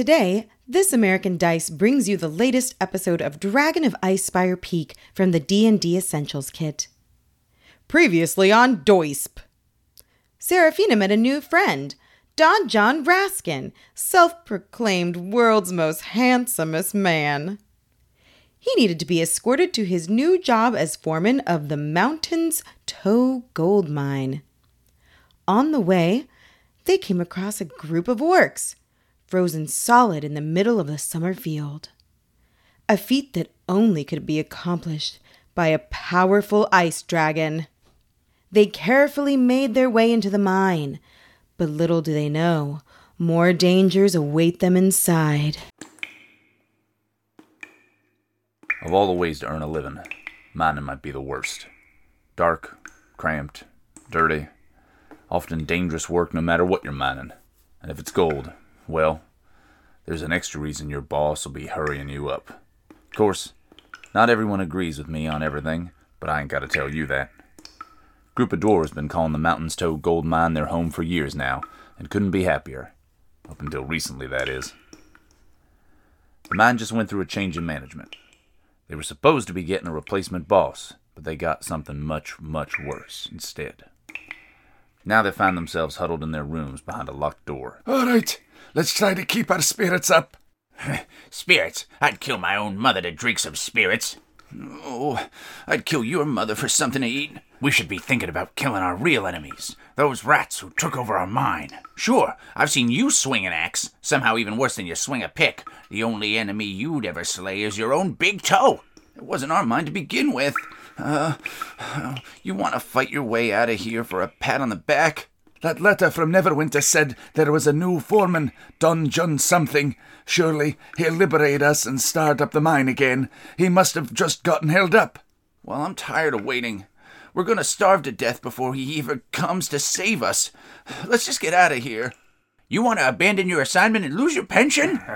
Today, This American Dice brings you the latest episode of Dragon of Ice Icespire Peak from the D&D Essentials kit. Previously on Doisp. Seraphina met a new friend, Don-Jon Raskin, self-proclaimed world's most handsomest man. He needed to be escorted to his new job as foreman of the Mountain's Toe Gold Mine. On the way, they came across a group of orcs, frozen solid in the middle of the summer field. A feat that only could be accomplished by a powerful ice dragon. They carefully made their way into the mine, but little do they know, more dangers await them inside. Of all the ways to earn a living, mining might be the worst. Dark, cramped, dirty, often dangerous work no matter what you're mining. And if it's gold, well, there's an extra reason your boss will be hurrying you up. Of course, not everyone agrees with me on everything, but I ain't gotta tell you that. Group of dwarves been calling the Mountain's Toe Gold Mine their home for years now, and couldn't be happier. Up until recently, that is. The mine just went through a change in management. They were supposed to be getting a replacement boss, but they got something much, much worse instead. Now they find themselves huddled in their rooms behind a locked door. All right, let's try to keep our spirits up. Spirits? I'd kill my own mother to drink some spirits. Oh, I'd kill your mother for something to eat. We should be thinking about killing our real enemies. Those rats who took over our mine. Sure, I've seen you swing an axe. Somehow even worse than you swing a pick. The only enemy you'd ever slay is your own big toe. It wasn't our mine to begin with. Uh, you want to fight your way out of here for a pat on the back? That letter from Neverwinter said there was a new foreman, Don-Jon something. Surely he'll liberate us and start up the mine again. He must have just gotten held up. Well, I'm tired of waiting. We're gonna starve to death before he even comes to save us. Let's just get out of here. You want to abandon your assignment and lose your pension?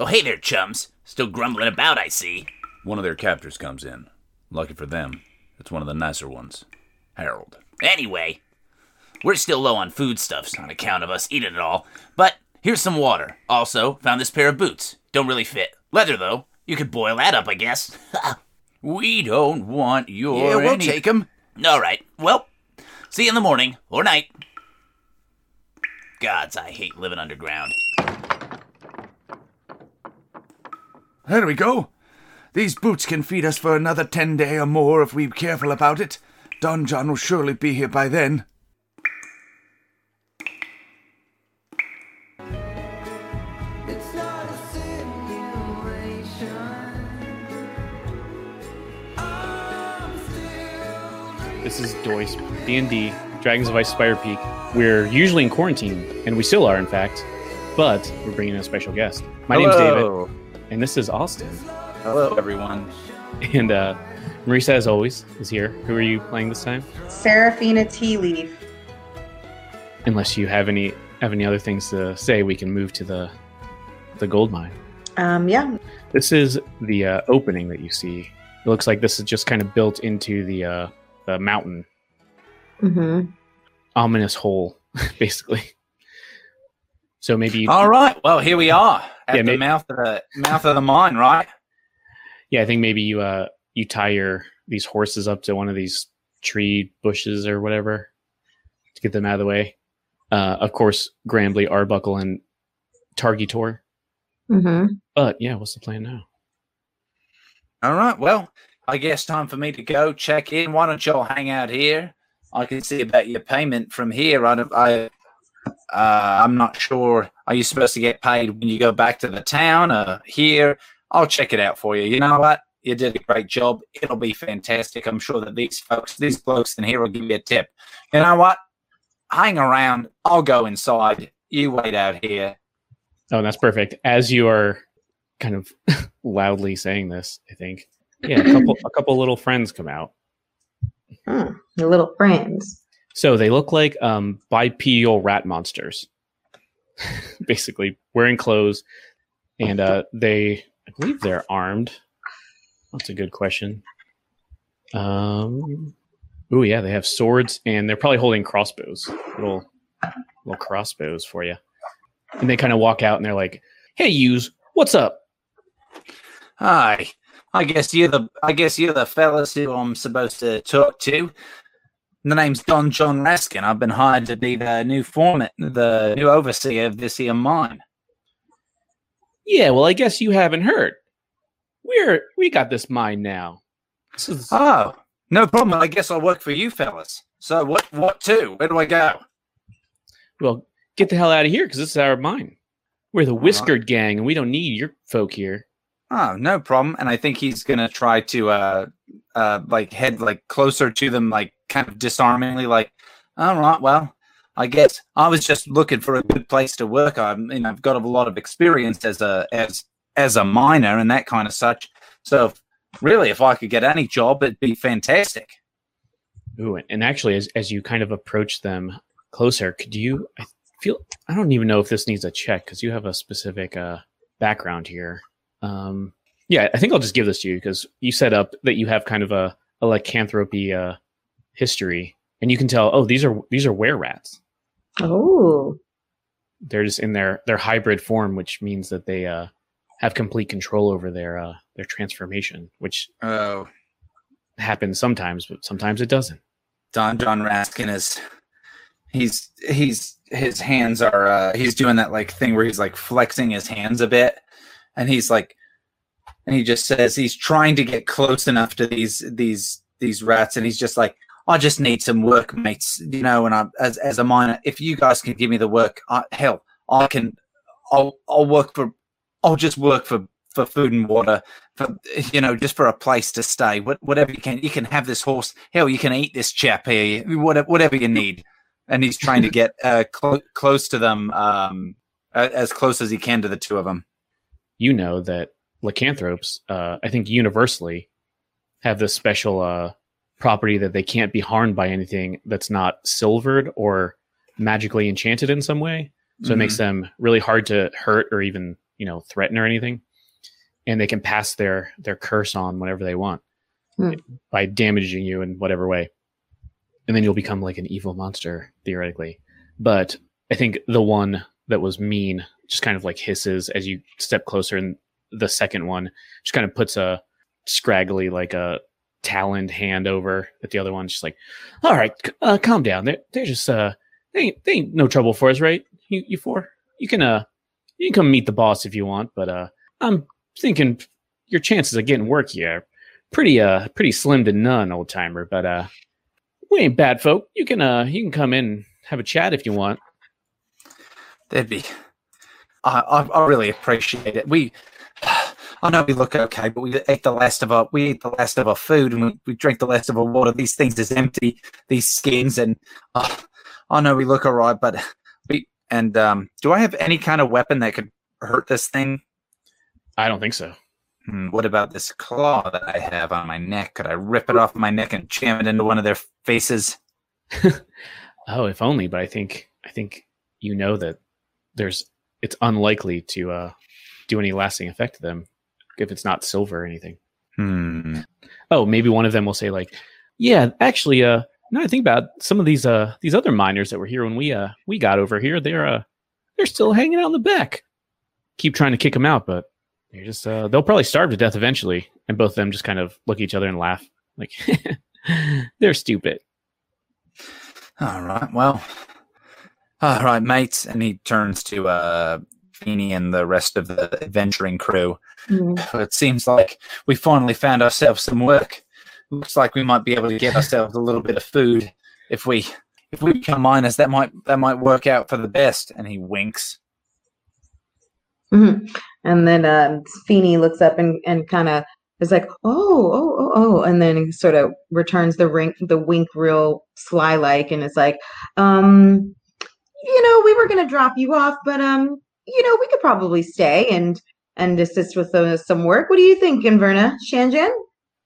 Oh, hey there, chums. Still grumbling about, I see. One of their captors comes in. Lucky for them, it's one of the nicer ones Harold. Anyway, we're still low on foodstuffs on account of us eating it all, but here's some water. Also, found this pair of boots. Don't really fit. Leather, though. You could boil that up, I guess. We don't want your. Yeah, we'll any- take 'em. All right. Well, see you in the morning or night. Gods, I hate living underground. There we go. These boots can feed us for another ten day or more if we're careful about it. Don-Jon will surely be here by then. This is Doyce, D&D, Dragons of Icespire Peak. We're usually in quarantine, and we still are, in fact, but we're bringing in a special guest. My name's David, and this is Austin. Hello, everyone. And uh, Marisa, as always, is here. Who are you playing this time? Seraphina Tea Leaf. Unless you have any have any other things to say, we can move to the the gold mine. Um, yeah. This is the uh, opening that you see. It looks like this is just kind of built into the uh, the mountain, Mm-hmm. ominous hole, basically. So maybe you, All right. Well, here we are at Yeah, the may- mouth of the mouth of the mine, right? yeah, I think maybe you uh you tie your these horses up to one of these tree bushes or whatever to get them out of the way. Uh, of course, Grambly, Arbuckle, and Targitor. Mm-hmm. But yeah, what's the plan now? All right. Well, I guess time for me to go check in. Why don't y'all hang out here? I can see about your payment from here. I, don't- I uh, I'm not sure. Are you supposed to get paid when you go back to the town or here? I'll check it out for you. You know what? You did a great job. It'll be fantastic. I'm sure that these folks, these blokes in here will give you a tip. You know what? Hang around. I'll go inside. You wait out here. Oh, that's perfect. As you are kind of loudly saying this, I think. Yeah, a couple a couple little friends come out. Hmm. Your little friends. So they look like um, bipedal rat monsters, basically wearing clothes, and uh, they, I believe, they're armed. That's a good question. Um, Ooh, yeah, they have swords and they're probably holding crossbows, little little crossbows for you. And they kind of walk out and they're like, "Hey, yous, what's up?" Hi. I guess you're the I guess you're the fellas who I'm supposed to talk to. The name's Don-Jon Raskin. I've been hired to be the new foreman, the new overseer of this here mine. Yeah, well, I guess you haven't heard. We're we got this mine now. This is Oh, no problem. I guess I'll work for you fellas. So what what to? Where do I go? well, get the hell out of here because this is our mine. We're the Whiskered Gang, and we don't need your folk here. Oh, no problem. And I think he's gonna try to uh uh like head like closer to them, like kind of disarmingly, like, all right, well, I guess I was just looking for a good place to work. I mean, I've got a lot of experience as a as as a miner and that kind of such. So if- really, if I could get any job, it'd be fantastic. Ooh, and actually, as as you kind of approach them closer, could you? I feel I don't even know if this needs a check because you have a specific uh, background here. Um, yeah, I think I'll just give this to you because you set up that you have kind of a, a lycanthropy uh, history, and you can tell. Oh, these are these are were rats. Oh. They're just in their their hybrid form, which means that they uh, have complete control over their uh, their transformation, which Oh, happens sometimes, but sometimes it doesn't. Don-Jon Raskin is he's he's his hands are uh he's doing that like thing where he's like flexing his hands a bit and he's like and he just says he's trying to get close enough to these these these rats. And he's just like I just need some workmates you know and I as as a miner if you guys can give me the work I, hell I can I'll I'll work for I'll just work for for food and water for you know just for a place to stay. What, whatever you can you can have this horse. Hell you can eat this chap here. Whatever, whatever you need. And he's trying to get uh, clo- close to them um, as close as he can to the two of them. You know that lycanthropes, uh, I think universally, have this special uh, property that they can't be harmed by anything that's not silvered or magically enchanted in some way. So it makes them really hard to hurt or even you know threaten or anything, and they can pass their their curse on whenever they want Hmm. by damaging you in whatever way, and then you'll become like an evil monster theoretically. But I think the one that was mean just kind of like hisses as you step closer, and the second one just kind of puts a scraggly like a taloned hand over at the other one, just like, all right, uh, calm down. They're they're just uh they ain't they ain't no trouble for us, right? You you four, you can uh you can come meet the boss if you want, but uh I'm thinking your chances of getting work here are pretty uh pretty slim to none, old timer. But uh we ain't bad folk. You can uh you can come in and have a chat if you want. That'd be. I, I I really appreciate it. We, I know we look okay, but we ate the last of our we ate the last of our food and we, we drank the last of our water. These things is empty. These skins and uh, I know we look alright, but we and um. Do I have any kind of weapon that could hurt this thing? I don't think so. Hmm, what about this claw that I have on my neck? Could I rip it off my neck and jam it into one of their faces? Oh, if only, but I think I think you know that there's it's unlikely to uh do any lasting effect to them if it's not silver or anything. Hmm. Oh, maybe one of them will say like, "Yeah, actually, uh, now I think about it, some of these uh these other miners that were here when we uh we got over here, they're uh they're still hanging out in the back. Keep trying to kick them out, but they're just uh they'll probably starve to death eventually." And both of them just kind of look at each other and laugh, like they're stupid. All right. Well, all right, mates. And he turns to uh, Feeney and the rest of the adventuring crew. Mhm. It seems like we finally found ourselves some work. Looks like we might be able to get ourselves a little bit of food if we if we become miners. That might that might work out for the best. And he winks. Mhm. And then um, Feeney looks up and, and kind of is like, oh, oh, oh, oh, and then he sort of returns the ring, the wink, real sly like, and it's like, um, you know, we were gonna drop you off, but um, you know, we could probably stay and and assist with uh, some work. What do you think, Inverna, Shanjan?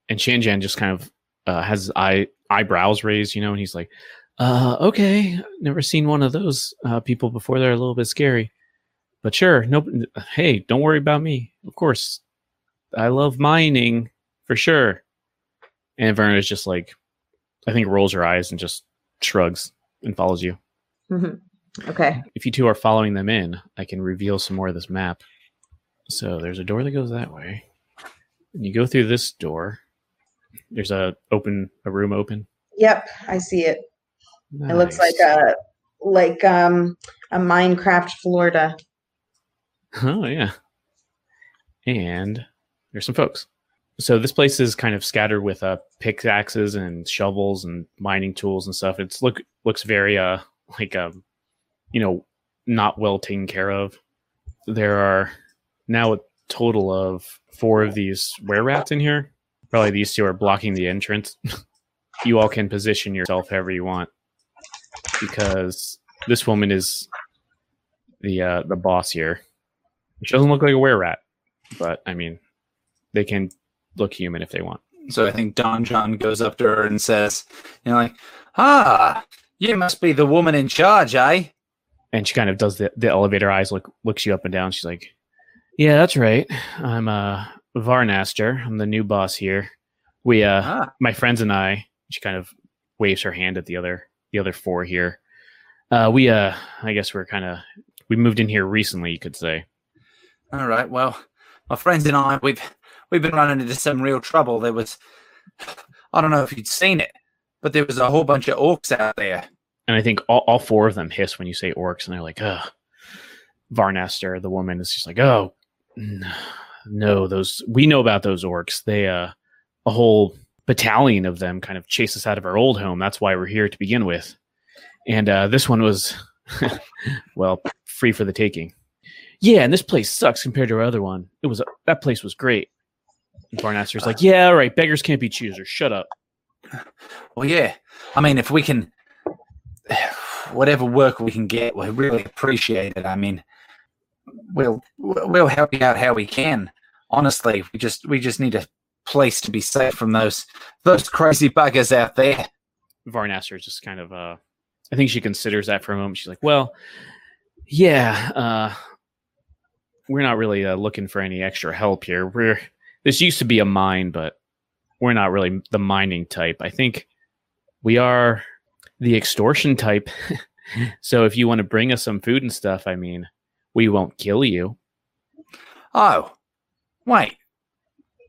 and Shanjan just kind of uh, has his eye eyebrows raised, you know, and he's like, uh, "Okay, never seen one of those uh, people before. They're a little bit scary, but sure, no. Hey, don't worry about me. Of course, I love mining for sure." And Verna's just like, I think rolls her eyes and just shrugs and follows you. Mhm. Okay. If you two are following them in, I can reveal some more of this map. So there's a door that goes that way. And you go through this door. There's a open a room open. Yep, I see it. It looks like a like um a Minecraft Florida. Oh yeah. And there's some folks. So this place is kind of scattered with uh pickaxes and shovels and mining tools and stuff. It's look looks very uh like um you know not well taken care of. There are now a total of four of these were rats in here. Probably these two are blocking the entrance. you all can position yourself however you want because this woman is the uh the boss here. She doesn't look like a were rat, but I mean, they can look human if they want. So I think Don-Jon goes up to her and says, you know, like, ah, you must be the woman in charge, eh? And she kind of does the, the elevator eyes, look looks you up and down. She's like, "Yeah, that's right. I'm uh Varnaster. I'm the new boss here. We uh, Ah, my friends and I." She kind of waves her hand at the other the other four here. Uh, we uh, I guess we're kind of we moved in here recently, you could say. all right. Well, my friends and I, we've we've been running into some real trouble. There was, I don't know if you'd seen it, but there was a whole bunch of orcs out there. And I think all, all four of them hiss when you say orcs, and they're like, "Ugh." Varnaster, the woman, is just like, "Oh, no, those we know about those orcs. They uh, a whole battalion of them kind of chased us out of our old home. That's why we're here to begin with. And uh, this one was, well, free for the taking. Yeah, and this place sucks compared to our other one. It was that place was great." And Varnaster's like, "Yeah, all right, beggars can't be choosers. Shut up." Well, yeah. I mean, if we can, whatever work we can get, we really appreciate it. I mean, we'll we'll help you out how we can. Honestly, we just we just need a place to be safe from those those crazy buggers out there. Varnaster is just kind of uh I think she considers that for a moment. She's like, "Well, yeah, uh we're not really uh, looking for any extra help here. We're this used to be a mine, but we're not really the mining type. I think we are the extortion type. so if you want to bring us some food and stuff, I mean, we won't kill you. Oh, wait,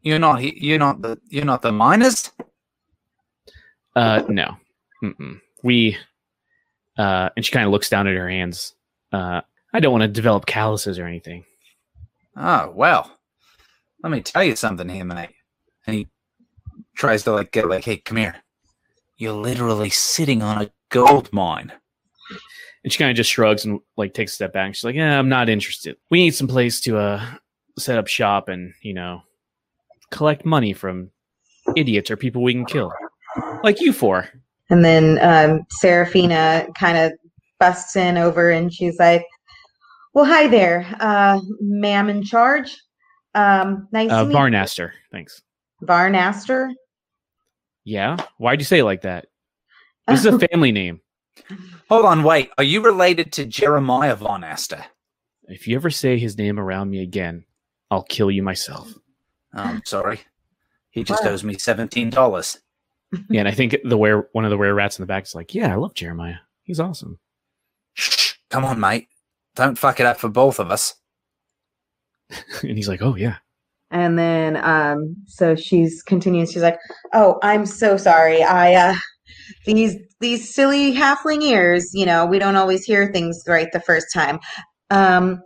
you're not you're not the you're not the miners. Uh, no, Mm-mm. we. Uh, and she kind of looks down at her hands. Uh, I don't want to develop calluses or anything. Oh well, let me tell you something here, mate. And he tries to like get like, hey, come here. You're literally sitting on a gold mine. And she kind of just shrugs and like takes a step back. She's like, "Yeah, I'm not interested. We need some place to uh set up shop and you know collect money from idiots or people we can kill, like you four." And then um, Serafina kind of busts in over and she's like, Well, hi there, uh, ma'am in charge. Um, nice Uh, to meet Varnaster, thanks. Varnaster. Yeah, why'd you say it like that? This is a oh. family name. Hold on, wait. Are you related to Jeremiah Von Aster? If you ever say his name around me again, I'll kill you myself. Oh, I'm sorry. He just What? owes me seventeen dollars. Yeah, and I think the were one of the were rats in the back is like, "Yeah, I love Jeremiah. He's awesome." Shh! Come on, mate. Don't fuck it up for both of us. and he's like, "Oh yeah." And then um, so she's continuing. She's like, "Oh, I'm so sorry. I uh, these these silly halfling ears. You know, we don't always hear things right the first time. Um,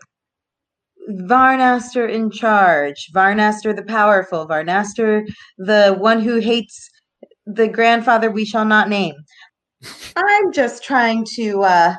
Varnaster in charge. Varnaster the powerful. Varnaster the one who hates the grandfather we shall not name. I'm just trying to uh,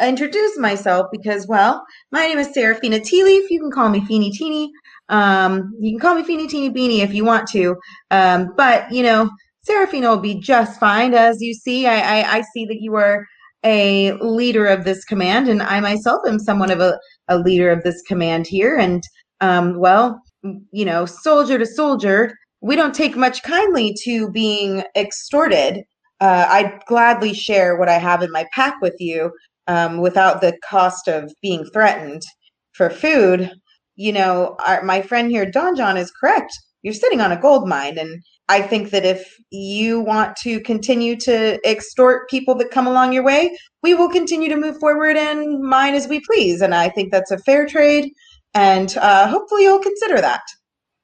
introduce myself because, well, my name is Serafina Tea Leaf. You can call me Feeny Teeny. Um, you can call me Feeny Teeny Beanie if you want to. Um, but, you know, Serafina will be just fine. As you see, I, I, I see that you are a leader of this command, and I myself am somewhat of a, a leader of this command here. And, um, well, you know, soldier to soldier, we don't take much kindly to being extorted. Uh, I'd gladly share what I have in my pack with you um, without the cost of being threatened for food. You know, our, my friend here, Don-Jon, is correct. you're sitting on a gold mine and I think that if you want to continue to extort people that come along your way, we will continue to move forward and mine as we please. And I think that's a fair trade. And uh, hopefully you'll consider that.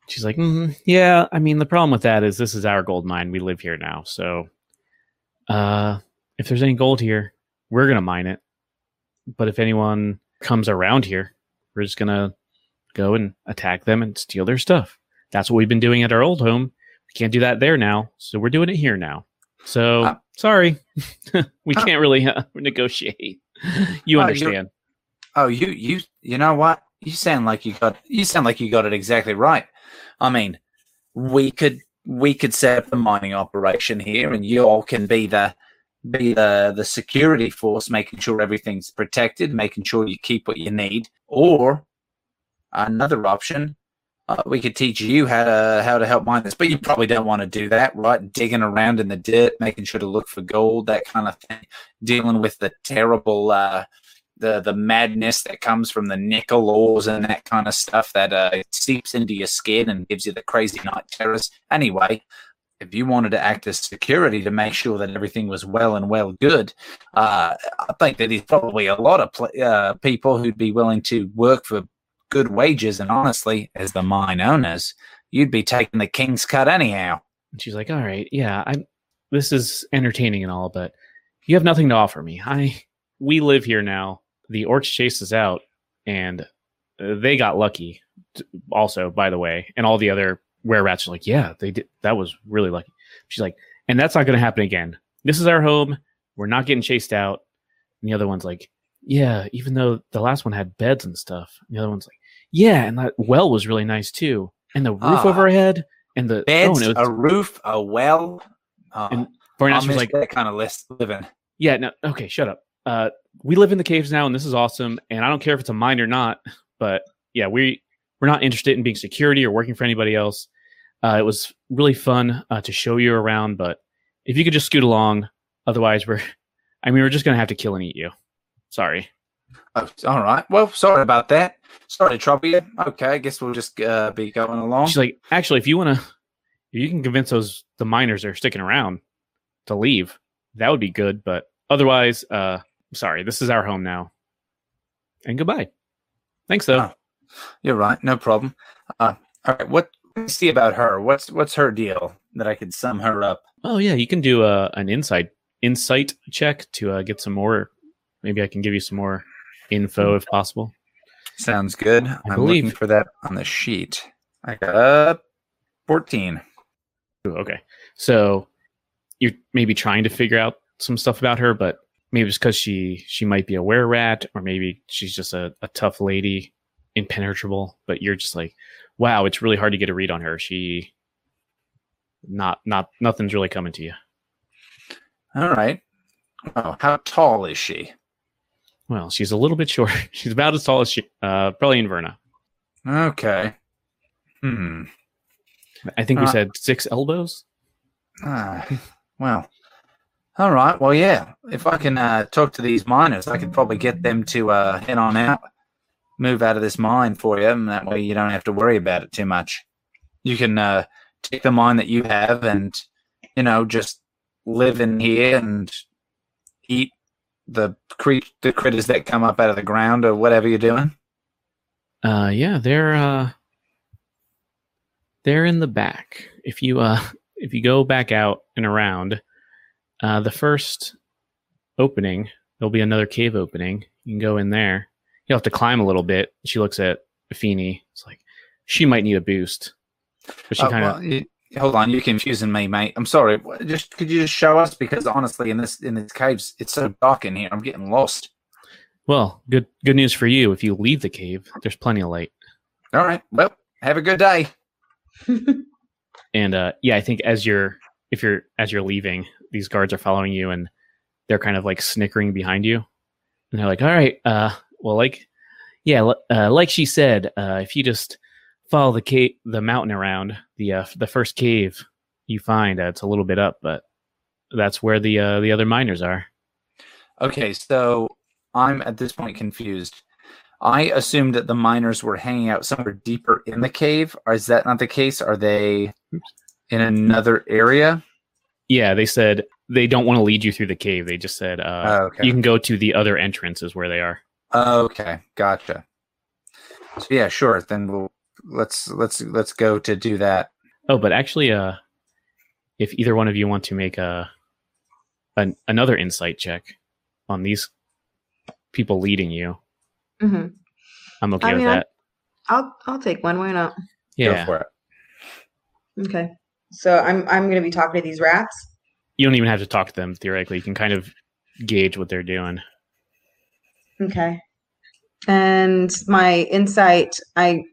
She's like, mm, yeah. I mean, the problem with that is this is our gold mine. We live here now, so uh, if there's any gold here, we're gonna mine it. But if anyone comes around here, we're just gonna go and attack them and steal their stuff. That's what we've been doing at our old home. We can't do that there now, so we're doing it here now. So Uh, sorry, we uh, can't really uh, negotiate. You Uh, understand? Oh, you you you know what? You sound like you got you sound like you got it exactly right. I mean, we could we could set up a mining operation here, and you all can be the be the the security force, making sure everything's protected, making sure you keep what you need. Or another option, uh, we could teach you how to how to help mine this, but you probably don't want to do that, right? Digging around in the dirt, making sure to look for gold, that kind of thing. Dealing with the terrible. Uh, the the madness that comes from the nickel ores and that kind of stuff that uh, seeps into your skin and gives you the crazy night terrors. Anyway, if you wanted to act as security to make sure that everything was well and well good, uh, I think that there's probably a lot of pl- uh, people who'd be willing to work for good wages. And honestly, as the mine owners, you'd be taking the king's cut anyhow. And she's like, all right, yeah, I'm. This is entertaining and all, but you have nothing to offer me. I we live here now. The orcs chased us out, and uh, they got lucky. Also, by the way, and all the other were rats are like, yeah, they did. That was really lucky. She's like, and that's not going to happen again. This is our home. We're not getting chased out. And the other one's like, yeah, even though the last one had beds and stuff. The other one's like, yeah, and that well was really nice too, and the roof Ah. overhead and the Beds, oh, and it was- a roof, a well. Oh, And I Varnash was like, that kind of list living. Yeah, no, okay, shut up. Uh, we live in the caves now, and this is awesome. And I don't care if it's a mine or not, but yeah, we we're not interested in being security or working for anybody else. Uh, it was really fun uh, to show you around, but if you could just scoot along, otherwise we're, I mean, we're just gonna have to kill and eat you. Sorry. Oh, all right. Well, sorry about that. Sorry to trouble you. Okay, I guess we'll just uh, be going along. She's like, actually, if you wanna, you can convince those the miners that are sticking around to leave, that would be good. But otherwise, uh, sorry, this is our home now. And goodbye. Thanks though. Oh. You're right. No problem. Uh, all right. What? Let's see about her. What's what's her deal that I could sum her up? Oh yeah, you can do a an insight insight check to uh, get some more. Maybe I can give you some more info if possible. Sounds good. I'm believe- looking for that on the sheet. I got fourteen. Ooh, okay, so you're maybe trying to figure out some stuff about her, but maybe it's because she she might be a were rat, or maybe she's just a, a tough lady, impenetrable. But you're just like, wow, it's really hard to get a read on her. She not not nothing's really coming to you. All right. Oh, how tall is she? Well, she's a little bit short. She's about as tall as she, uh, probably Inverna. Okay. Hmm. I think we Uh, said six elbows. Ah, well. All right. Well, yeah. If I can uh, talk to these miners, I could probably get them to uh, head on out, move out of this mine for you, and that way you don't have to worry about it too much. You can uh, take the mine that you have, and you know, just live in here and eat the cre- the critters that come up out of the ground or whatever you're doing. Uh, yeah, they're uh, they're in the back. If you uh, if you go back out and around, uh, the first opening there'll be another cave opening. You can go in there. You'll have to climb a little bit. She looks at Feeney. It's like she might need a boost, but she Uh, kind of well, hold on, you're confusing me, mate. I'm sorry. Just could you just show us? Because honestly, in this in these caves, it's so dark in here. I'm getting lost. well, good good news for you. If you leave the cave, there's plenty of light. All right. Well, have a good day. And uh, yeah, I think as you're if you're as you're leaving, these guards are following you, and they're kind of like snickering behind you, and they're like, "All right, uh, well, like, yeah, uh, like she said, uh, if you just follow the cave, the mountain around the uh, the first cave you find, uh, it's a little bit up, but that's where the uh, the other miners are. Okay, so I'm at this point confused. I assumed that the miners were hanging out somewhere deeper in the cave. Or is that not the case? Are they in another area? Yeah, they said they don't want to lead you through the cave. They just said uh, Oh, okay. you can go to the other entrances where they are. Okay, gotcha. So yeah, sure. Then we'll let's let's let's go to do that. Oh, but actually, uh, if either one of you want to make a an, another insight check on these people leading you, hmm I'm okay I with mean, I'm- that. I'll I'll take one. Why not? Go Yeah, for it. Okay. So I'm I'm gonna be talking to these rats. you don't even have to talk to them theoretically. You can kind of gauge what they're doing. Okay. And my insight, I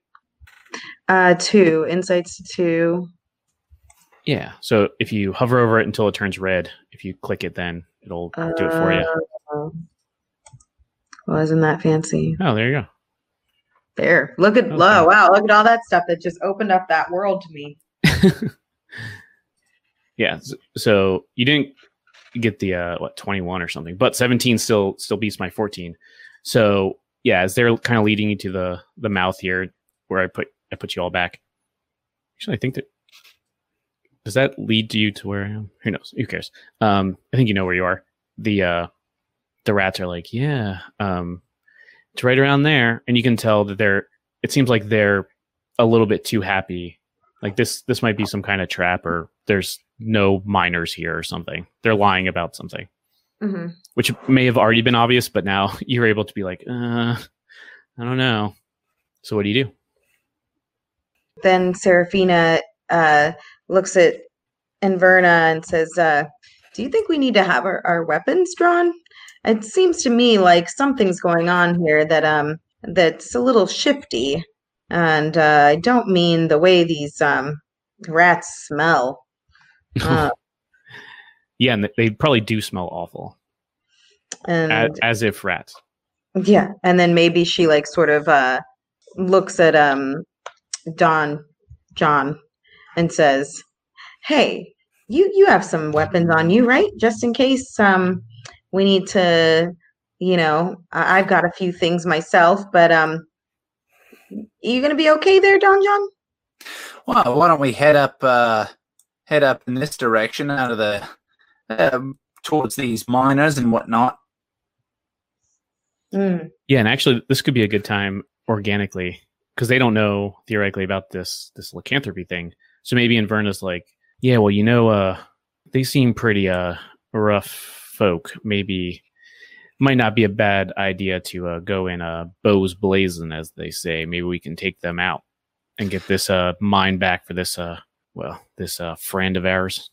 uh two insights two. Yeah. So if you hover over it until it turns red, if you click it, then it'll do it for you. Uh, Well, isn't that fancy? Oh, there you go. There. Look at Okay. low. Wow, look at all that stuff that just opened up that world to me. Yeah. So you didn't get the uh, what 21 or something, but 17 still still beats my 14. So yeah, as they're kind of leading you to the the mouth here, where I put I put you all back. Actually, I think that does that lead to you to where I am? Who knows? Who cares? Um, I think you know where you are. The uh, the rats are like, yeah, um, it's right around there, and you can tell that they're. It seems like they're a little bit too happy like this this might be some kind of trap or there's no miners here or something they're lying about something hmm which may have already been obvious but now you're able to be like uh i don't know so what do you do Then Serafina uh looks at Inverna and says, uh, do you think we need to have our, our weapons drawn? It seems to me like something's going on here that um that's a little shifty. And uh, I don't mean the way these um rats smell. Uh, yeah and they probably do smell awful and as, as if rats Yeah, and then maybe she like sort of uh looks at um Don John and says, "Hey, you you have some weapons on you, right? Just in case um we need to, you know, I- I've got a few things myself, but um you going to be okay there, Don-Jon? Well, why don't we head up uh head up in this direction out of the um, towards these miners and whatnot. Mm, yeah and actually this could be a good time organically because they don't know theoretically about this this lycanthropy thing. So maybe inverna's like yeah well you know uh they seem pretty uh rough folk. Maybe might not be a bad idea to uh, go in uh bows blazing as they say. Maybe we can take them out and get this uh mine back for this uh well this uh friend of ours.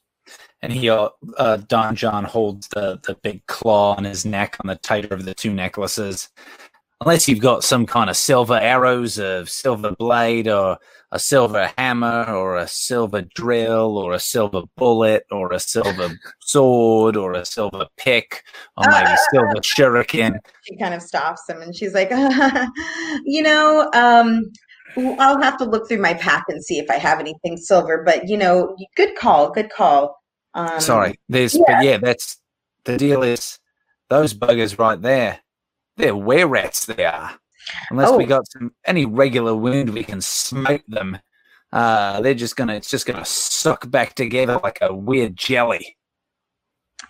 And he, uh, uh, Don-Jon holds the, the big claw on his neck on the tighter of the two necklaces. Unless you've got some kind of silver arrows, a silver blade, or a silver hammer, or a silver drill, or a silver bullet, or a silver sword, or a silver pick, or maybe silver shuriken. she kind of stops him and she's like, you know, um, I'll have to look through my pack and see if I have anything silver. But you know, good call, good call. Um, Sorry, there's, but yeah, that's the deal. Is those buggers right there? They're were rats. They are. Unless we Oh. got some any regular wound, we can smoke them. Uh, they're just gonna. It's just gonna suck back together like a weird jelly.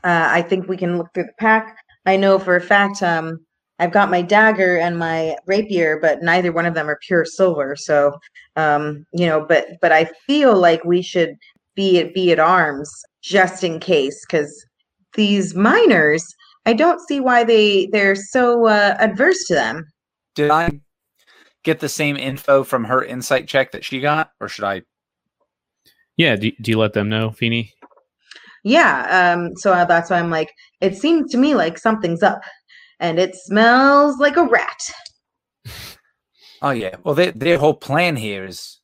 Uh, I think we can look through the pack. I know for a fact. Um, I've got my dagger and my rapier, but neither one of them are pure silver. So, um, you know, but but I feel like we should be at be at arms just in case, because these miners, I don't see why they they're so uh, adverse to them. Did I get the same info from her insight check that she got, or should I? yeah do, do you let them know Feeny? Yeah, um, so uh, that's why I'm like, it seems to me like something's up, and it smells like a rat. Oh yeah. Well, their their whole plan here is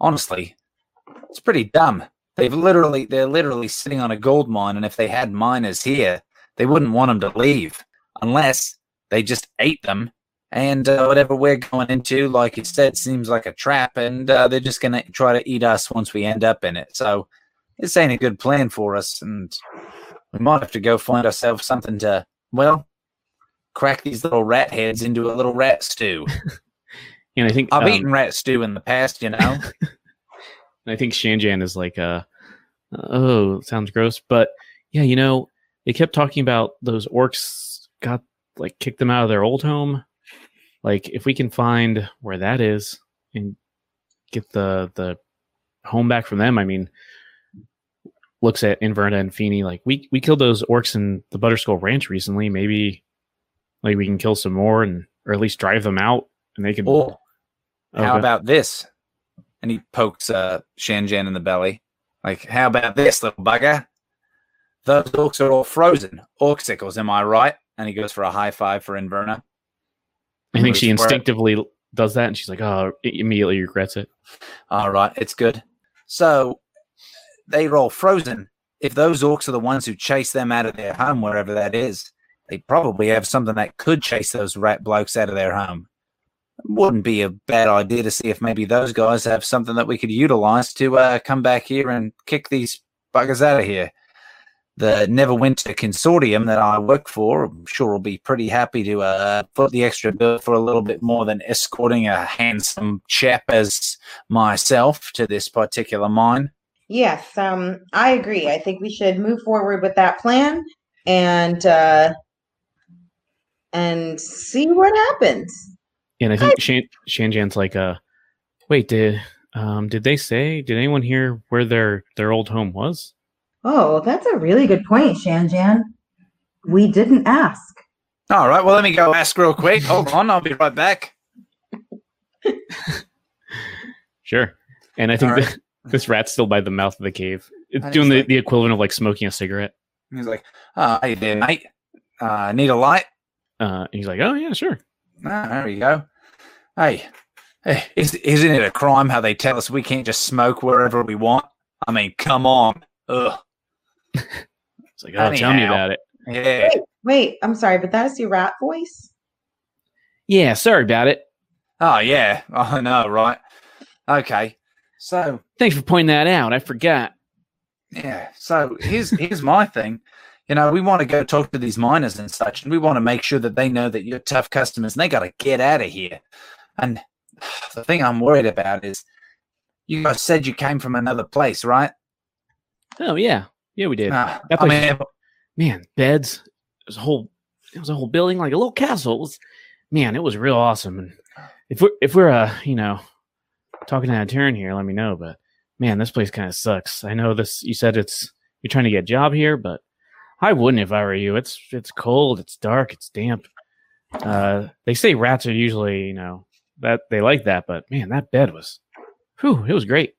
honestly, it's pretty dumb. They've literally they're literally sitting on a gold mine, and if they had miners here, they wouldn't want them to leave unless they just ate them. And uh, whatever we're going into, like you said, seems like a trap, and uh, they're just gonna try to eat us once we end up in it. So this ain't a good plan for us, and we might have to go find ourselves something to well crack these little rat heads into a little rat stew. And I think I've um, eaten rat stew in the past, you know. And I think Shanjan is like, uh, oh, sounds gross. But yeah, you know, they kept talking about those orcs got like kicked them out of their old home. Like, if we can find where that is and get the the home back from them, I mean, looks at Inverna and Feeney like we we killed those orcs in the Butterskull Ranch recently. Maybe like we can kill some more and or at least drive them out and they can. or how about this? And he pokes uh, Shanjan in the belly. Like, how about this, little bugger? Those orcs are all frozen. Orcsicles, am I right? And he goes for a high five for Inverna. I think she for it. instinctively does that, and she's like, "Oh," immediately regrets it. All right, it's good. So they're all frozen. If those orcs are the ones who chase them out of their home, wherever that is, they probably have something that could chase those rat blokes out of their home. Wouldn't be a bad idea to see if maybe those guys have something that we could utilize to uh, come back here and kick these buggers out of here. The Neverwinter Consortium that I work for, I'm sure will be pretty happy to uh, put the extra bill for a little bit more than escorting a handsome chap as myself to this particular mine. Yes, um, I agree. I think we should move forward with that plan and uh, and see what happens. And I think Shan Shanjan's like, uh, wait, did um did they say? Did anyone hear where their their old home was? Oh, that's a really good point, Shanjan. We didn't ask. All right, well, let me go ask real quick. Hold on, I'll be right back. Sure. And I think All right. that this rat's still by the mouth of the cave. It's And doing the, like- the equivalent of like smoking a cigarette. He's like, oh, hey there, mate. Uh, need a light? Uh, and he's like, oh yeah, sure. Ah, there you go. Hey, hey, is, isn't it a crime how they tell us we can't just smoke wherever we want? I mean, come on. Ugh. It's like, oh, tell me about it. Yeah. Wait, I'm sorry, but that is your rat voice? Yeah, sorry about it. Oh, yeah. Oh, I know, right? Okay. So, Thanks for pointing that out. I forgot. Yeah. So here's here's my thing. You know, we want to go talk to these miners and such, and we want to make sure that they know that you're tough customers and they got to get out of here. And the thing I'm worried about is you guys said you came from another place, right? Oh yeah, yeah, we did. That I mean, man, beds. It was a whole. It was a whole building, like a little castle. It was, man, it was real awesome. And if we're if we're uh you know talking out of turn here, let me know. But man, this place kind of sucks. I know this. You said it's you're trying to get a job here, but I wouldn't if I were you. It's it's cold. It's dark. It's damp. Uh, they say rats are usually you know that they like that, but man, that bed was, whew, it was great.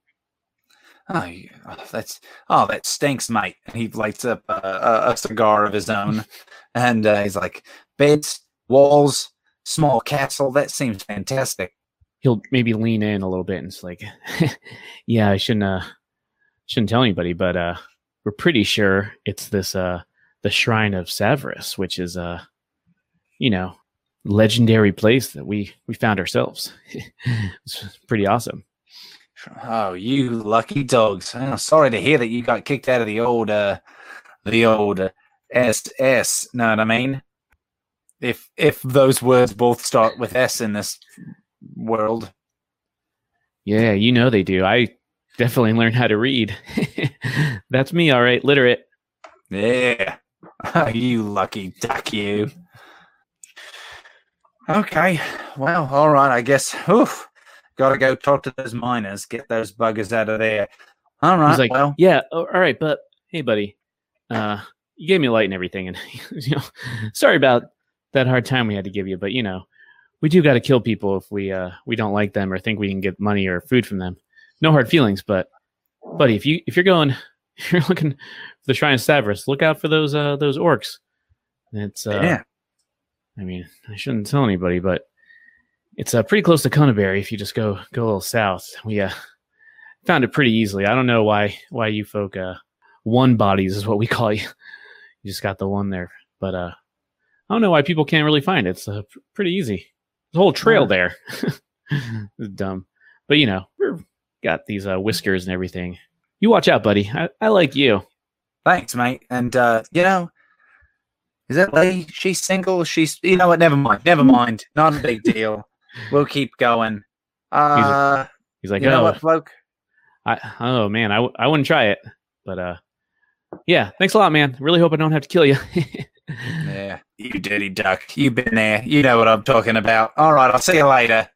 Oh, oh, that's oh, that stinks, mate. And he lights up a, a, cigar of his own, and uh, he's like, beds, walls, small castle. That seems fantastic. he'll maybe lean in a little bit and it's like, yeah, I shouldn't uh shouldn't tell anybody, but uh we're pretty sure it's this uh the Shrine of Savras, which is uh you know legendary place that we we found ourselves. it's pretty awesome. Oh, you lucky dogs! Oh, sorry to hear that you got kicked out of the old, uh, the old uh, SS. Know what I mean? If if those words both start with S in this world, Yeah, you know they do. I definitely learned how to read. That's me, all right, literate. yeah. oh, you lucky duck, you. Okay, well, all right. I guess. Oof. Got to go talk to those miners. Get those buggers out of there. All right. He's like, well, yeah, oh, all right, but hey, buddy, uh, you gave me a light and everything, and you know, sorry about that hard time we had to give you, but you know, we do got to kill people if we uh we don't like them or think we can get money or food from them. No hard feelings, but buddy, if you if you're going, if you're looking for the Shrine of Savras, look out for those uh those orcs. It's uh, yeah. I mean, I shouldn't tell anybody, but it's uh, pretty close to Conyberry if you just go go a little south. We uh, found it pretty easily. I don't know why why you folk uh, one bodies is what we call you. You just got the one there, but uh, I don't know why people can't really find it. It's uh, pretty easy. There's a whole trail there. dumb, but you know we're got these uh, whiskers and everything. You watch out, buddy. I, I like you. Thanks, mate. And uh, you know, Is that lady? She's single. She's. You know what? Never mind. Never mind. Not a big deal. We'll keep going. Uh, He's like, you know oh, what, bloke? I, oh man, I, w- I wouldn't try it, but uh, yeah, thanks a lot, man. Really hope I don't have to kill you. Yeah, you dirty duck. You've been there. You know what I'm talking about. All right, I'll see you later.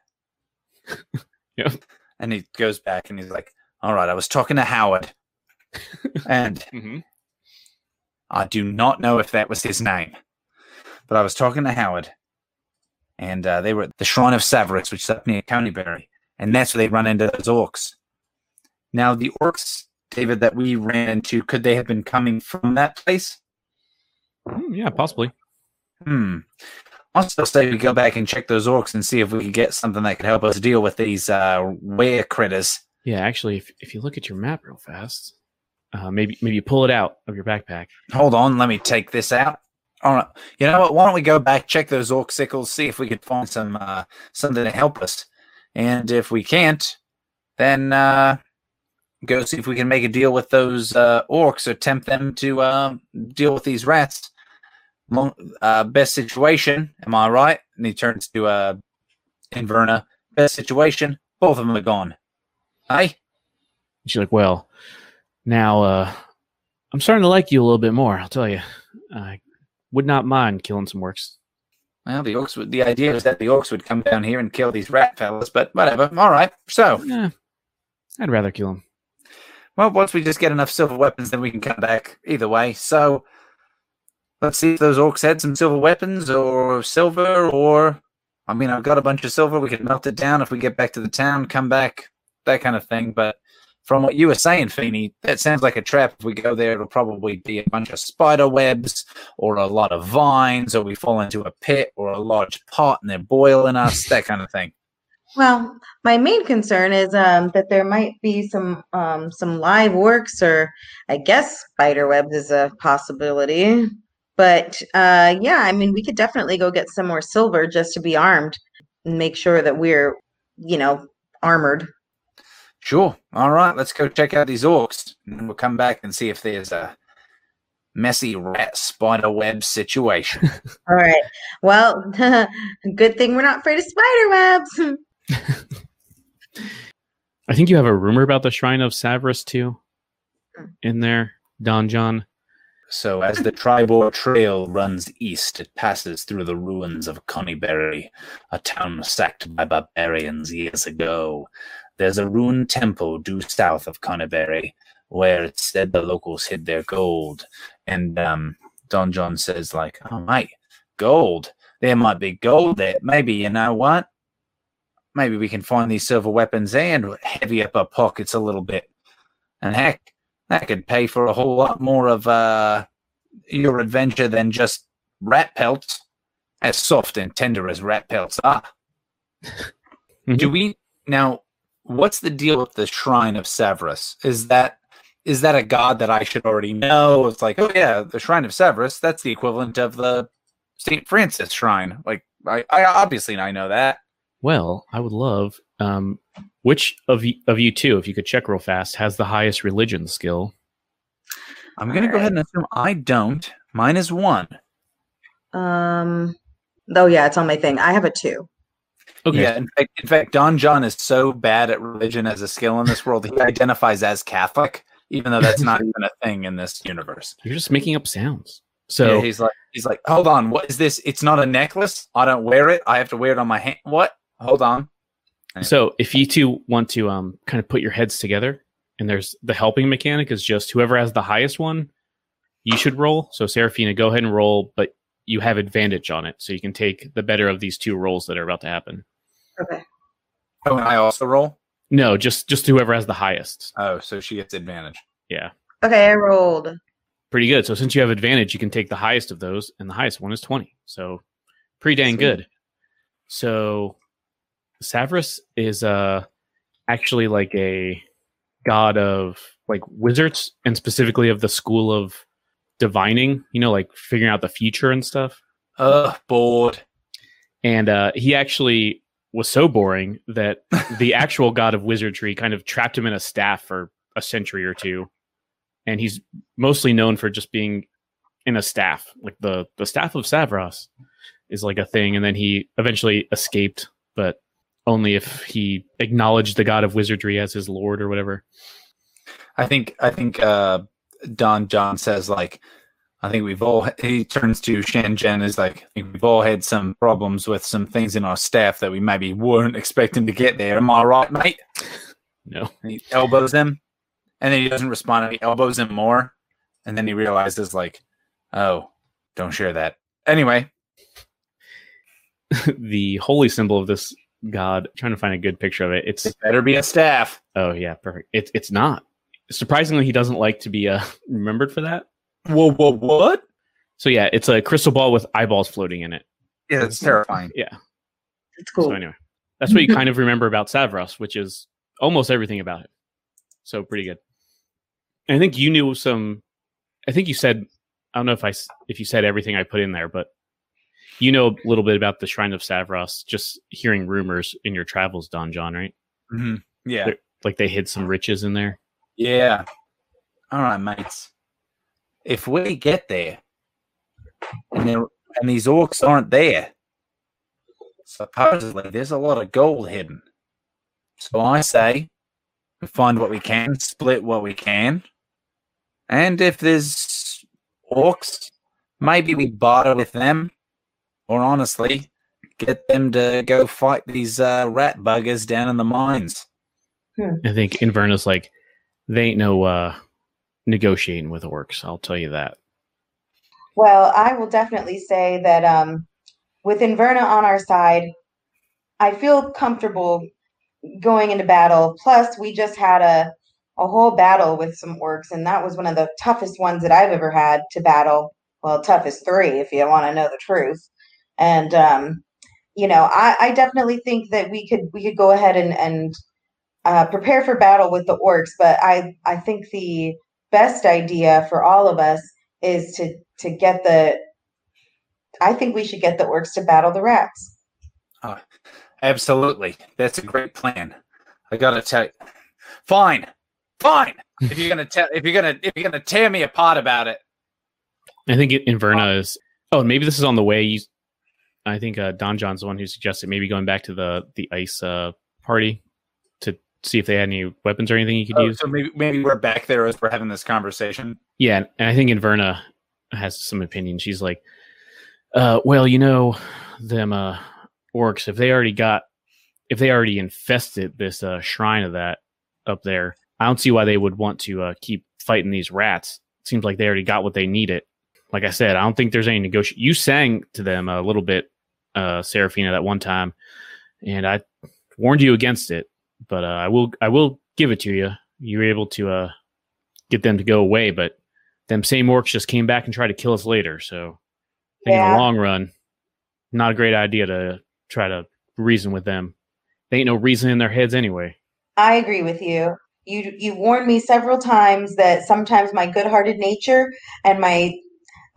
Yep. And he goes back and he's like, All right, I was talking to Howard. and mm-hmm. I do not know if that was his name, but I was talking to Howard. And uh, they were at the Shrine of Savras, which is up near Conyberry. And that's where they run into those orcs. Now, the orcs, David, that we ran into, could they have been coming from that place? Hmm, yeah, possibly. Hmm. I'll still say we go back and check those orcs and see if we can get something that could help us deal with these uh, were critters. Yeah, actually, if if you look at your map real fast, uh, maybe maybe you pull it out of your backpack. Hold on, let me take this out. All right. You know what? Why don't we go back, check those orc sickles, see if we can find some uh, something to help us. And if we can't, then uh, go see if we can make a deal with those uh, orcs or tempt them to uh, deal with these rats. Uh, best situation, am I right? And he turns to uh, Inverna. Best situation, both of them are gone. Hey, She's like, well, now uh, I'm starting to like you a little bit more. I'll tell you, I would not mind killing some orcs. well, the orcs. Would, the idea is that the orcs would come down here and kill these rat fellas, but whatever. All right. So, Yeah, I'd rather kill them. Well, once we just get enough silver weapons, then we can come back either way. So let's see if those orcs had some silver weapons or silver, or I mean, I've got a bunch of silver. We could melt it down if we get back to the town, come back, that kind of thing. But from what you were saying, Feeney, that sounds like a trap. If we go there, it'll probably be a bunch of spider webs or a lot of vines, or we fall into a pit or a large pot and they're boiling us, that kind of thing. Well, my main concern is um, that there might be some um, some live works, or I guess spider webs is a possibility. But uh, yeah, I mean, we could definitely go get some more silver just to be armed and make sure that we're, you know, armored. Sure. All right, let's go check out these orcs, and we'll come back and see if there's a messy rat spider web situation. All right. Well, good thing we're not afraid of spider webs. I think you have a rumor about the Shrine of Savras too hmm. in there, Don-Jon. So, as the Triboar Trail runs east, it passes through the ruins of Conyberry, a town sacked by barbarians years ago. There's a ruined temple due south of Conyberry, where it's said the locals hid their gold. And um, Don-Jon says, like, oh, mate, gold. There might be gold there. Maybe, you know what? Maybe we can find these silver weapons and heavy up our pockets a little bit. And heck, that could pay for a whole lot more of uh, your adventure than just rat pelts, as soft and tender as rat pelts are. Do we now? What's the deal with the Shrine of Savras? Is that is that a god that I should already know? It's like, oh yeah, the Shrine of Savras. That's the equivalent of the Saint Francis Shrine. Like, I, I obviously I know that. Well, I would love um, which of you, of you two, if you could check real fast, has the highest religion skill. I'm gonna go ahead and assume I don't. Mine is one. Um. Oh yeah, it's on my thing. I have a two. Okay. Yeah, in fact, in fact, Don-Jon is so bad at religion as a skill in this world, he identifies as Catholic, even though that's not even a thing in this universe. You're just making up sounds. So So he's like, he's like, hold on, what is this? It's not a necklace. I don't wear it. I have to wear it on my hand. What? Hold on. So if you two want to um, kind of put your heads together, and there's the helping mechanic is just whoever has the highest one, you should roll. So Serafina, go ahead and roll, but you have advantage on it, so you can take the better of these two rolls that are about to happen. Okay. Oh, and I also roll. No, just just whoever has the highest. Oh, so she gets advantage. Yeah, Okay, I rolled. pretty good. So since you have advantage, you can take the highest of those, and the highest one is twenty. So pretty dang Sweet. good. So Savras is uh actually like a god of like wizards and specifically of the school of divining, you know, like figuring out the future and stuff. Ugh, bored. And uh he actually was so boring that the actual god of wizardry kind of trapped him in a staff for a century or two. And he's mostly known for just being in a staff, like the the staff of Savras is like a thing, and then he eventually escaped, but only if he acknowledged the god of wizardry as his lord or whatever. I think I think uh, Don-Jon says like I think we've all he turns to Shanjan is like I think we've all had some problems with some things in our staff that we maybe weren't expecting to get there. Am I right, mate? No. And he elbows him, and then he doesn't respond. And he elbows him more, and then he realizes like, oh, don't share that. Anyway, the holy symbol of this god. trying to find a good picture of it. It's it better be a staff. oh yeah, perfect. It's it's not. Surprisingly, he doesn't like to be uh, remembered for that. Whoa, whoa, what? So yeah, it's a crystal ball with eyeballs floating in it. Yeah, it's terrifying. Yeah. It's cool. So anyway, that's what you kind of remember about Savras, which is almost everything about it. So pretty good. And I think you knew some. I think you said. I don't know if I s- if you said everything I put in there, but you know a little bit about the Shrine of Savras. Just hearing rumors in your travels, Don-Jon, right? hmm Yeah, There- Like they hid some riches in there. Yeah. All right, mates. If we get there, and there, and these orcs aren't there, supposedly there's a lot of gold hidden. So I say, we find what we can, split what we can, and if there's orcs, maybe we barter with them, or honestly, get them to go fight these uh, rat buggers down in the mines. I think Inverna's like they ain't no uh negotiating with orcs. I'll tell you that. Well, I will definitely say that um, with Inverna on our side, I feel comfortable going into battle. Plus, we just had a a whole battle with some orcs, and that was one of the toughest ones that I've ever had to battle. Well, toughest three, if you want to know the truth. And um, you know, I, I definitely think that we could we could go ahead and and uh, prepare for battle with the orcs. But I I think the best idea for all of us is to to get the I think we should get the orcs to battle the rats. Absolutely. That's a great plan. I gotta tell you. Fine. Fine. if you're gonna tell if you're gonna if you're gonna tear me apart about it. I think it- Inverna is. Oh, maybe this is on the way. You, I think uh, Don-Jon's the one who suggested maybe going back to the the ice uh, party to see if they had any weapons or anything you could Oh, use. so maybe maybe we're back there as we're having this conversation. Yeah, and I think Inverna has some opinion. She's like, uh, well, you know, them uh, orcs, if they already got, if they already infested this uh, shrine of that up there, I don't see why they would want to uh, keep fighting these rats. Seems like they already got what they needed. Like I said, I don't think there's any negotiation. You sang to them a little bit, uh, Serafina, that one time, and I warned you against it. But uh, I will, I will give it to you. You were able to uh, get them to go away, but them same orcs just came back and tried to kill us later. So I think in the long run, not a great idea to try to reason with them. They ain't no reason in their heads anyway. I agree with you. You you warned me several times that sometimes my good-hearted nature and my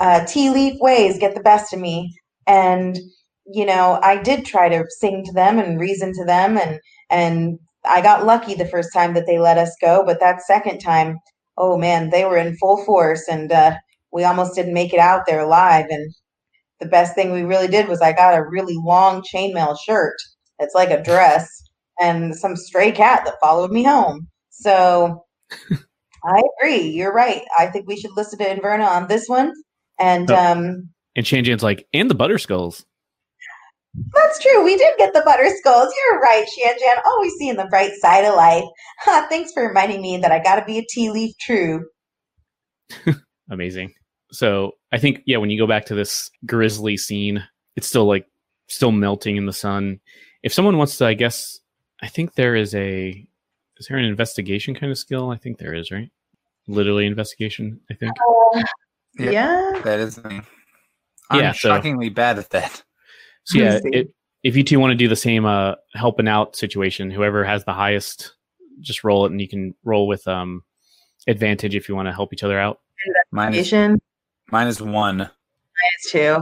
uh, tea leaf ways get the best of me, and you know I did try to sing to them and reason to them, and and I got lucky the first time that they let us go, but that second time, oh man, they were in full force, and uh, we almost didn't make it out there alive. And the best thing we really did was I got a really long chainmail shirt. It's like a dress and some stray cat that followed me home. So I agree. You're right. I think we should listen to Inverna on this one. And Oh. um, And Shanjan's like, and the Butterskulls. That's true. We did get the butter skulls. You're right, Shanjan. Always seeing the bright side of life. Ha, thanks for reminding me that I got to be a tea leaf true. Amazing. So I think, yeah, when you go back to this grizzly scene, it's still like still melting in the sun. If someone wants to, I guess, I think there is a, is there an investigation kind of skill? I think there is, right? Literally investigation, I think. Yeah. yeah. That is me. I'm Yeah, so- shockingly bad at that. So yeah, it, if you two want to do the same uh helping out situation, whoever has the highest, just roll it, and you can roll with um advantage if you want to help each other out. Mine is, Asian mine is one. is two.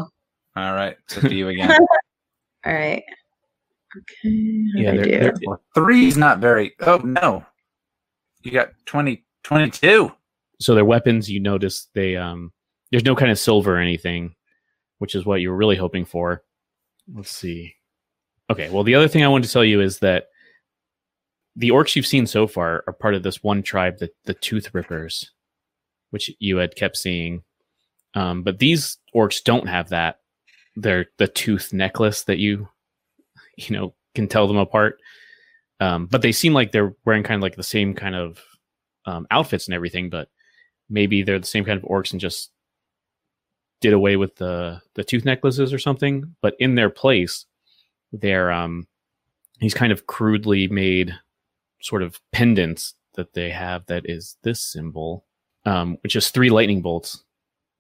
All right. So to you again. All right. Okay. Yeah, I they're- they're- Well, three is not very. Oh no, you got 20, 22. So their weapons, you notice they um there's no kind of silver or anything, which is what you were really hoping for. Let's see. Okay, well, the other thing I wanted to tell you is that the orcs you've seen so far are part of this one tribe, the the Tooth Rippers, which you had kept seeing. Um, but these orcs don't have that. They're the tooth necklace that you, you know, can tell them apart. Um, but they seem like they're wearing kind of like the same kind of um, outfits and everything. But maybe they're the same kind of orcs and just did away with the the tooth necklaces or something. But in their place, they're um, these kind of crudely made sort of pendants that they have that is this symbol, um, which is three lightning bolts,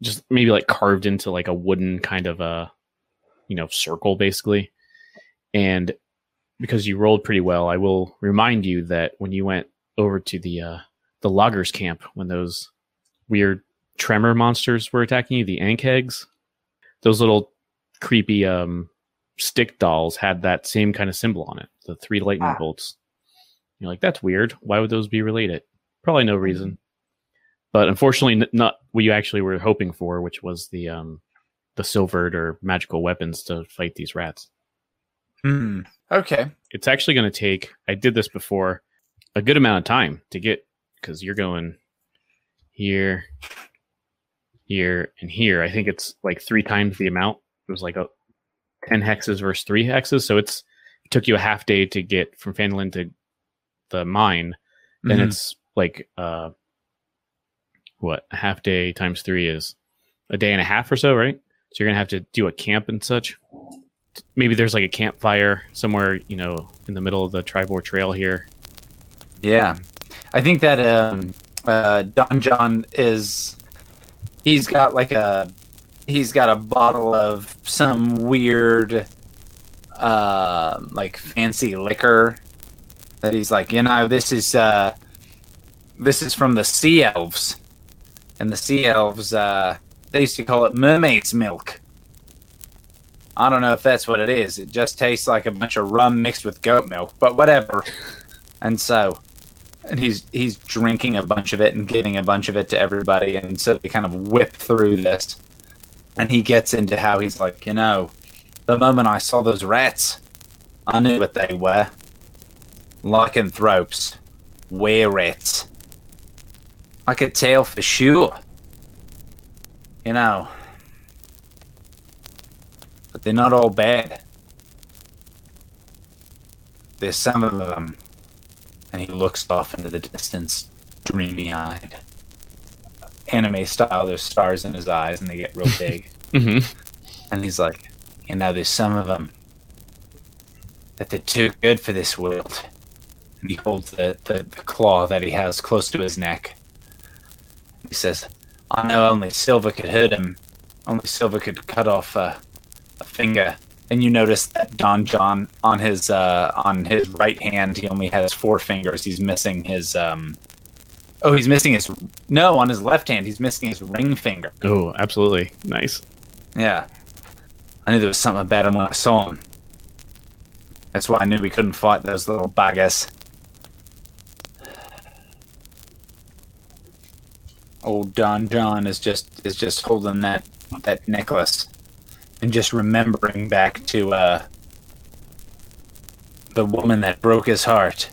just maybe like carved into like a wooden kind of a, you know, circle basically. And because you rolled pretty well, I will remind you that when you went over to the uh, the loggers camp when those weird tremor monsters were attacking you, the Ankhegs, those little creepy um, stick dolls had that same kind of symbol on it, the three lightning Ah. bolts. You're like, that's weird. Why would those be related? Probably no reason. But unfortunately, n- not what you actually were hoping for, which was the um, the silvered or magical weapons to fight these rats. Hmm. Okay. It's actually going to take. I did this before, a good amount of time to get because you're going here, here, and here. I think it's like three times the amount. It was like a ten hexes versus three hexes, so it's it took you a half day to get from Phandalin to the mine. Then Mhm. it's like uh, what a half day times three is a day and a half or so, right? So you're gonna have to do a camp and such. Maybe there's like a campfire somewhere, you know, in the middle of the Triboar Trail here. Yeah, I think that um, uh, Don-Jon is he's got like a he's got a bottle of some weird uh, like fancy liquor that he's like, you know, this is uh, this is from the sea elves, and the sea elves uh, they used to call it mermaid's milk. I don't know if that's what it is. It just tastes like a bunch of rum mixed with goat milk, but whatever. And so, and he's he's drinking a bunch of it and giving a bunch of it to everybody, and so they kind of whip through this. And he gets into how he's like, you know, the moment I saw those rats, I knew what they were. Lycanthropes, were rats. I could tell for sure. You know, but they're not all bad. There's some of them and he looks off into the distance, dreamy eyed. Anime style, there's stars in his eyes and they get real big. Mm-hmm. and he's like, you know, there's some of them that they're too good for this world. And he holds the, the, the claw that he has close to his neck. He says, I know only Silver could hurt him. Only Silver could cut off uh, a finger. And you notice that Don-Jon on his uh, on his right hand, he only has four fingers. He's missing his um. Oh, he's missing his no on his left hand. He's missing his ring finger. Oh, absolutely. Nice. Yeah, I knew there was something about him when I saw him. That's why I knew we couldn't fight those little buggers. Old Don John is just is just holding that that necklace and just remembering back to uh the woman that broke his heart.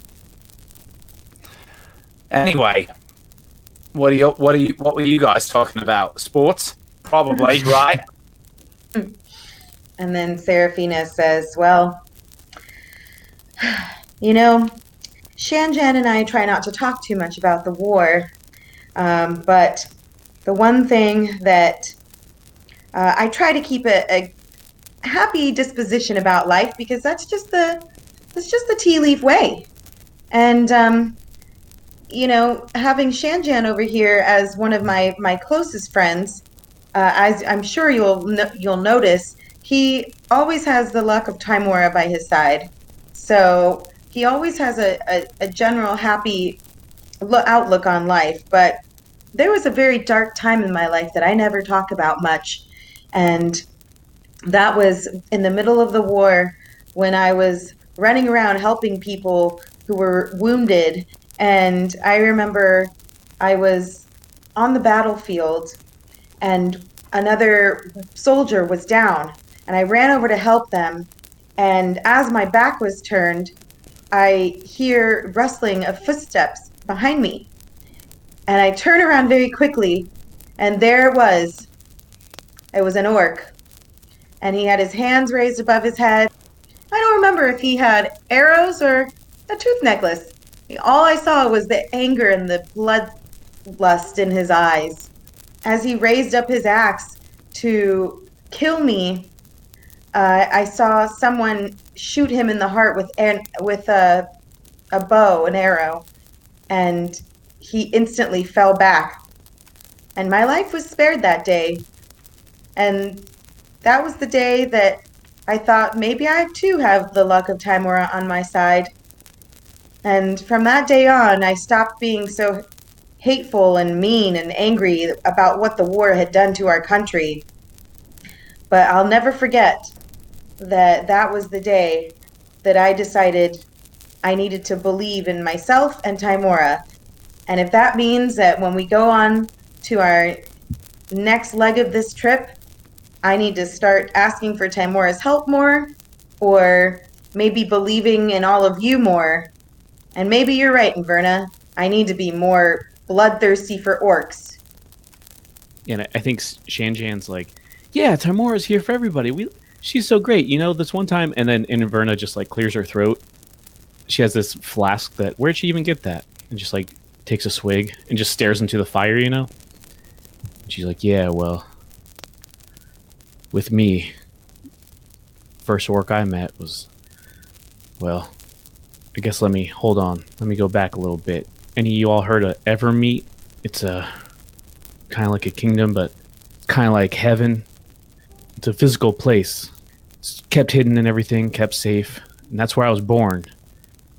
Anyway, what are you what are you what were you guys talking about? Sports? Probably, right? And then Serafina says, Well, you know, Shanjan and I try not to talk too much about the war, um, but the one thing that uh, I try to keep a, a happy disposition about life because that's just the that's just the tea leaf way. And um, you know, having Shanjan over here as one of my my closest friends, uh, as I'm sure you'll no- you'll notice, he always has the luck of Tymora by his side. So he always has a, a, a general happy lo- outlook on life. But there was a very dark time in my life that I never talk about much. And that was in the middle of the war when I was running around helping people who were wounded. And I remember I was on the battlefield and another soldier was down, and I ran over to help them. And as my back was turned, I hear rustling of footsteps behind me. And I turn around very quickly, and there it was. It was an orc. And he had his hands raised above his head. I don't remember if he had arrows or a tooth necklace. All I saw was the anger and the bloodlust in his eyes. As he raised up his axe to kill me, uh, I saw someone shoot him in the heart with an, with a a bow, an arrow, and he instantly fell back. And my life was spared that day. And that was the day that I thought maybe I too have the luck of Tymora on my side. And from that day on, I stopped being so hateful and mean and angry about what the war had done to our country. But I'll never forget that that was the day that I decided I needed to believe in myself and Tymora. And if that means that when we go on to our next leg of this trip, I need to start asking for Tymora's help more, or maybe believing in all of you more, and maybe you're right, Inverna. I need to be more bloodthirsty for orcs. And I think Shanjan's like, yeah, Tymora's here for everybody. We, she's so great. You know, this one time, and then Inverna just like clears her throat. She has this flask that, where'd she even get that? And just like takes a swig and just stares into the fire, you know? And she's like, yeah, well, with me, first orc I met was, well, I guess let me hold on. Let me go back a little bit. Any of you all heard of Evermeet? It's a kind of like a kingdom, but kind of like heaven. It's a physical place. It's kept hidden and everything, kept safe, and that's where I was born.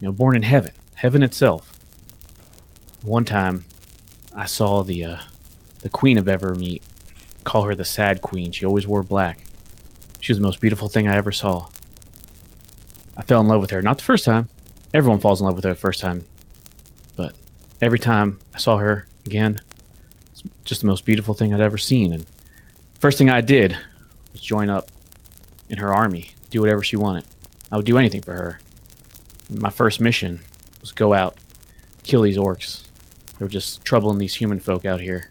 You know, born in heaven, heaven itself. One time, I saw the uh, the queen of Evermeet. Call her the Sad Queen. She always wore black. She was the most beautiful thing I ever saw. I fell in love with her. Not the first time, everyone falls in love with her the first time. But every time I saw her again, it's just the most beautiful thing I'd ever seen. And first thing I did was join up in her army, do whatever she wanted. I would do anything for her. My first mission was go out, kill these orcs. They were just troubling these human folk out here.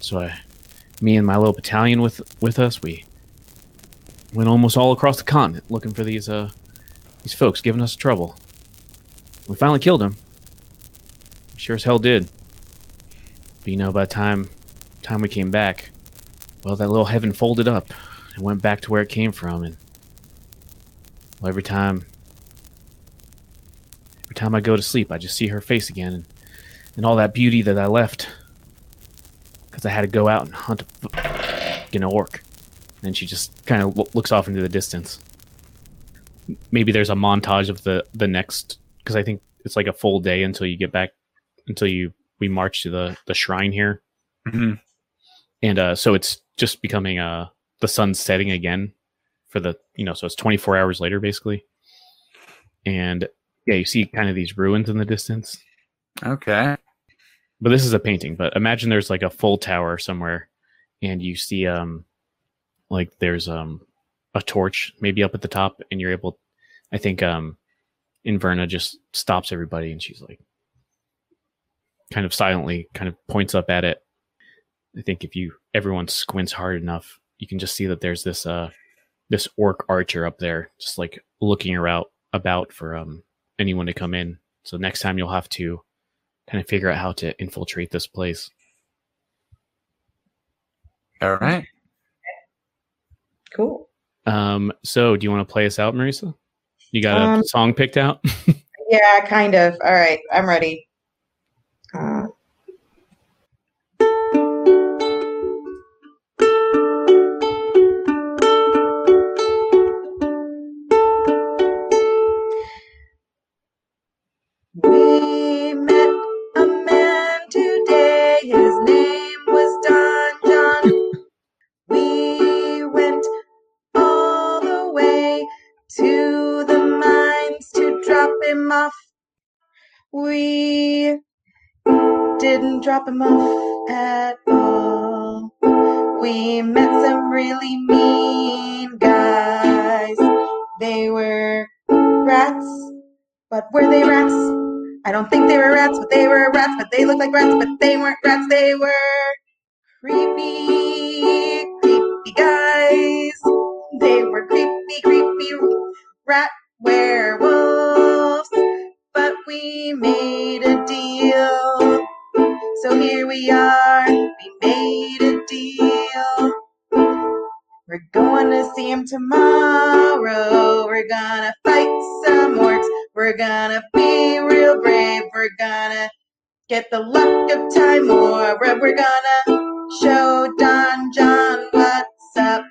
So I, me and my little battalion with with us, we went almost all across the continent looking for these uh these folks giving us trouble. We finally killed them. Sure as hell did. But you know, by the time time we came back, well, that little heaven folded up and went back to where it came from. And well, every time, every time I go to sleep, I just see her face again, and, and all that beauty that I left because I had to go out and hunt an orc. And she just kind of lo- looks off into the distance. Maybe there's a montage of the the next because I think it's like a full day until you get back until you we march to the the shrine here, mm-hmm. and uh, so it's just becoming uh the sun's setting again for the you know so it's 24 hours later basically, and yeah you see kind of these ruins in the distance. Okay, but this is a painting. But imagine there's like a full tower somewhere, and you see um like there's um a torch maybe up at the top, and you're able, I think um Inverna just stops everybody and she's like, kind of silently, kind of points up at it. I think if you everyone squints hard enough, you can just see that there's this uh this orc archer up there, just like looking around about for um anyone to come in. So next time you'll have to kind of figure out how to infiltrate this place. All right. Cool. Um, so do you want to play us out, Marisa? You got a Um, song picked out? Yeah, kind of. All right, I'm ready. Didn't drop him off at all. we met some really mean guys. They were rats, but were they rats? I don't think they were rats, but they were rats, but they looked like rats, but they weren't rats, they were creepy, tomorrow. We're gonna fight some orcs. We're gonna be real brave. We're gonna get the luck of Timor. We're gonna show Don-Jon what's up.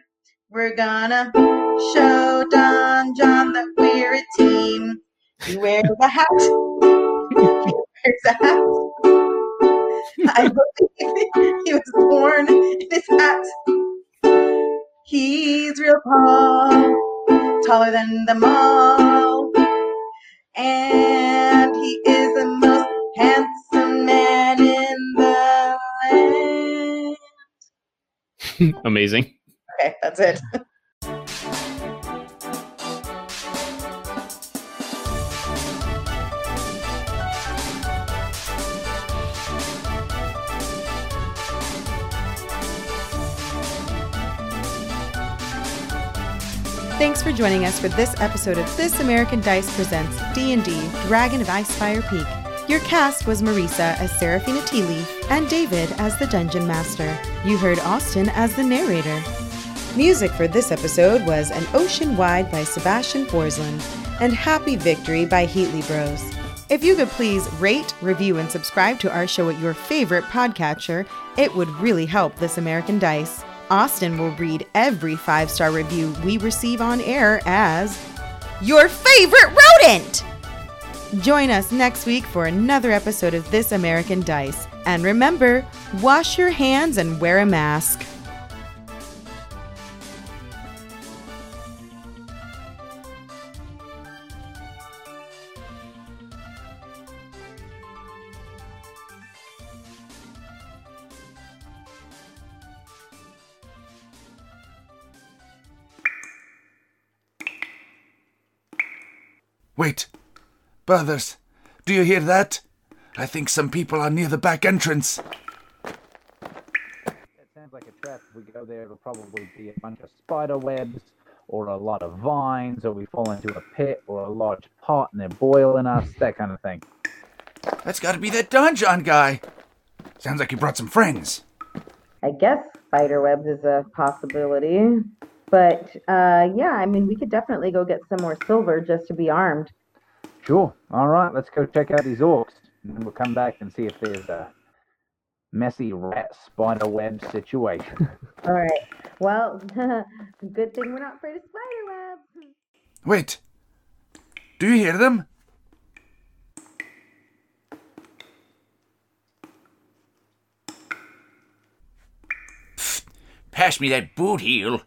We're gonna show Don-Jon that we're a team. He wears a hat. wears a hat. I believe he was born in his hat. He's real tall, taller than them all. And he is the most handsome man in the land. Amazing. Okay, that's it. Thanks for joining us for this episode of This American Dice Presents D&D Dragon of Icespire Peak. Your cast was Marisa as Seraphina Tealeaf and David as the Dungeon Master. You heard Austin as the narrator. Music for this episode was An Ocean Wide by Sebastian Forsland and Happy Victory by Heatley Bros. If you could please rate, review, and subscribe to our show at your favorite podcatcher, it would really help This American Dice. Austin will read every five star review we receive on air as your favorite rodent. Join us next week for another episode of This American Dice. And remember, wash your hands and wear a mask. Wait. Brothers, do you hear that? I think some people are near the back entrance. That sounds like a trap. If we go there, it'll probably be a bunch of spider webs, or a lot of vines, or we fall into a pit, or a large pot and they're boiling us, that kind of thing. That's got to be that Don-Jon guy. Sounds like he brought some friends. I guess spider webs is a possibility. But uh, yeah, I mean, we could definitely go get some more silver just to be armed. Sure. All right, let's go check out these orcs. And then we'll come back and see if there's a messy rat spider web situation. All right. Well, good thing we're not afraid of spider webs. Wait. Do you hear them? Pass me that boot heel.